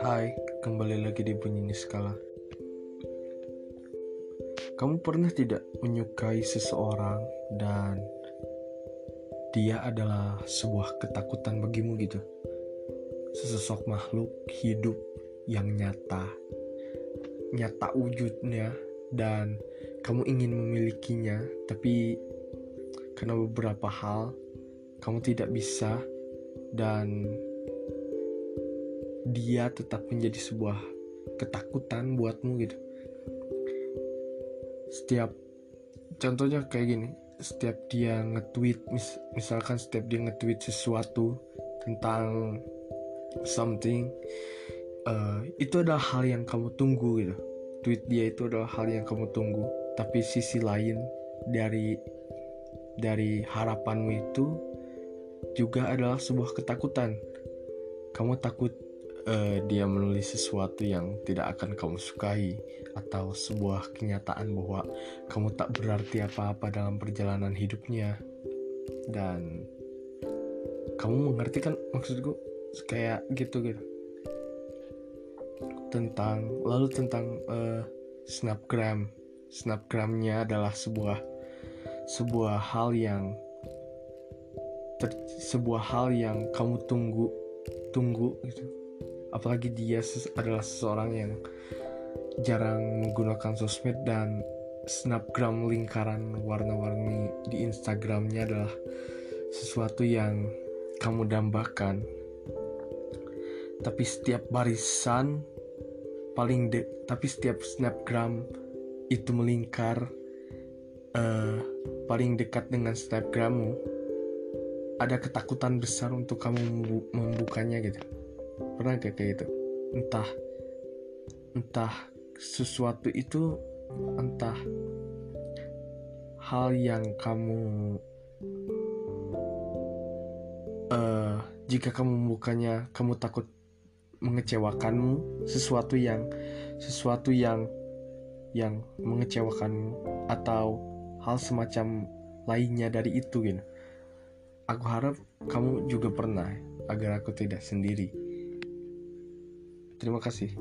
Hai, kembali lagi di Bunyi Niskala. Kamu pernah tidak menyukai seseorang dan dia adalah sebuah ketakutan bagimu gitu? Sesosok makhluk hidup yang nyata, nyata wujudnya dan kamu ingin memilikinya, tapi karena beberapa hal kamu tidak bisa dan dia tetap menjadi sebuah ketakutan buatmu gitu. Setiap contohnya kayak gini setiap dia nge-tweet mis misalkan setiap dia nge-tweet sesuatu tentang something uh, itu adalah hal yang kamu tunggu gitu. Tweet dia itu adalah hal yang kamu tunggu tapi sisi lain dari dari harapanmu itu juga adalah sebuah ketakutan. Kamu takut uh, dia menulis sesuatu yang tidak akan kamu sukai atau sebuah kenyataan bahwa kamu tak berarti apa-apa dalam perjalanan hidupnya. Dan kamu mengerti kan maksudku? Kayak gitu gitu. Tentang lalu tentang uh, snapgram. Snapgramnya adalah sebuah sebuah hal yang ter, sebuah hal yang kamu tunggu tunggu gitu. Apalagi dia adalah seseorang yang jarang menggunakan sosmed dan snapgram lingkaran warna-warni di Instagramnya adalah sesuatu yang kamu dambakan. Tapi setiap barisan paling de tapi setiap snapgram itu melingkar uh, paling dekat dengan snapgrammu ada ketakutan besar untuk kamu membukanya gitu. Pernah gak kayak gitu? Entah entah sesuatu itu entah hal yang kamu uh, jika kamu membukanya kamu takut mengecewakanmu sesuatu yang sesuatu yang yang mengecewakanmu atau hal semacam lainnya dari itu gitu aku harap kamu juga pernah agar aku tidak sendiri Terima kasih.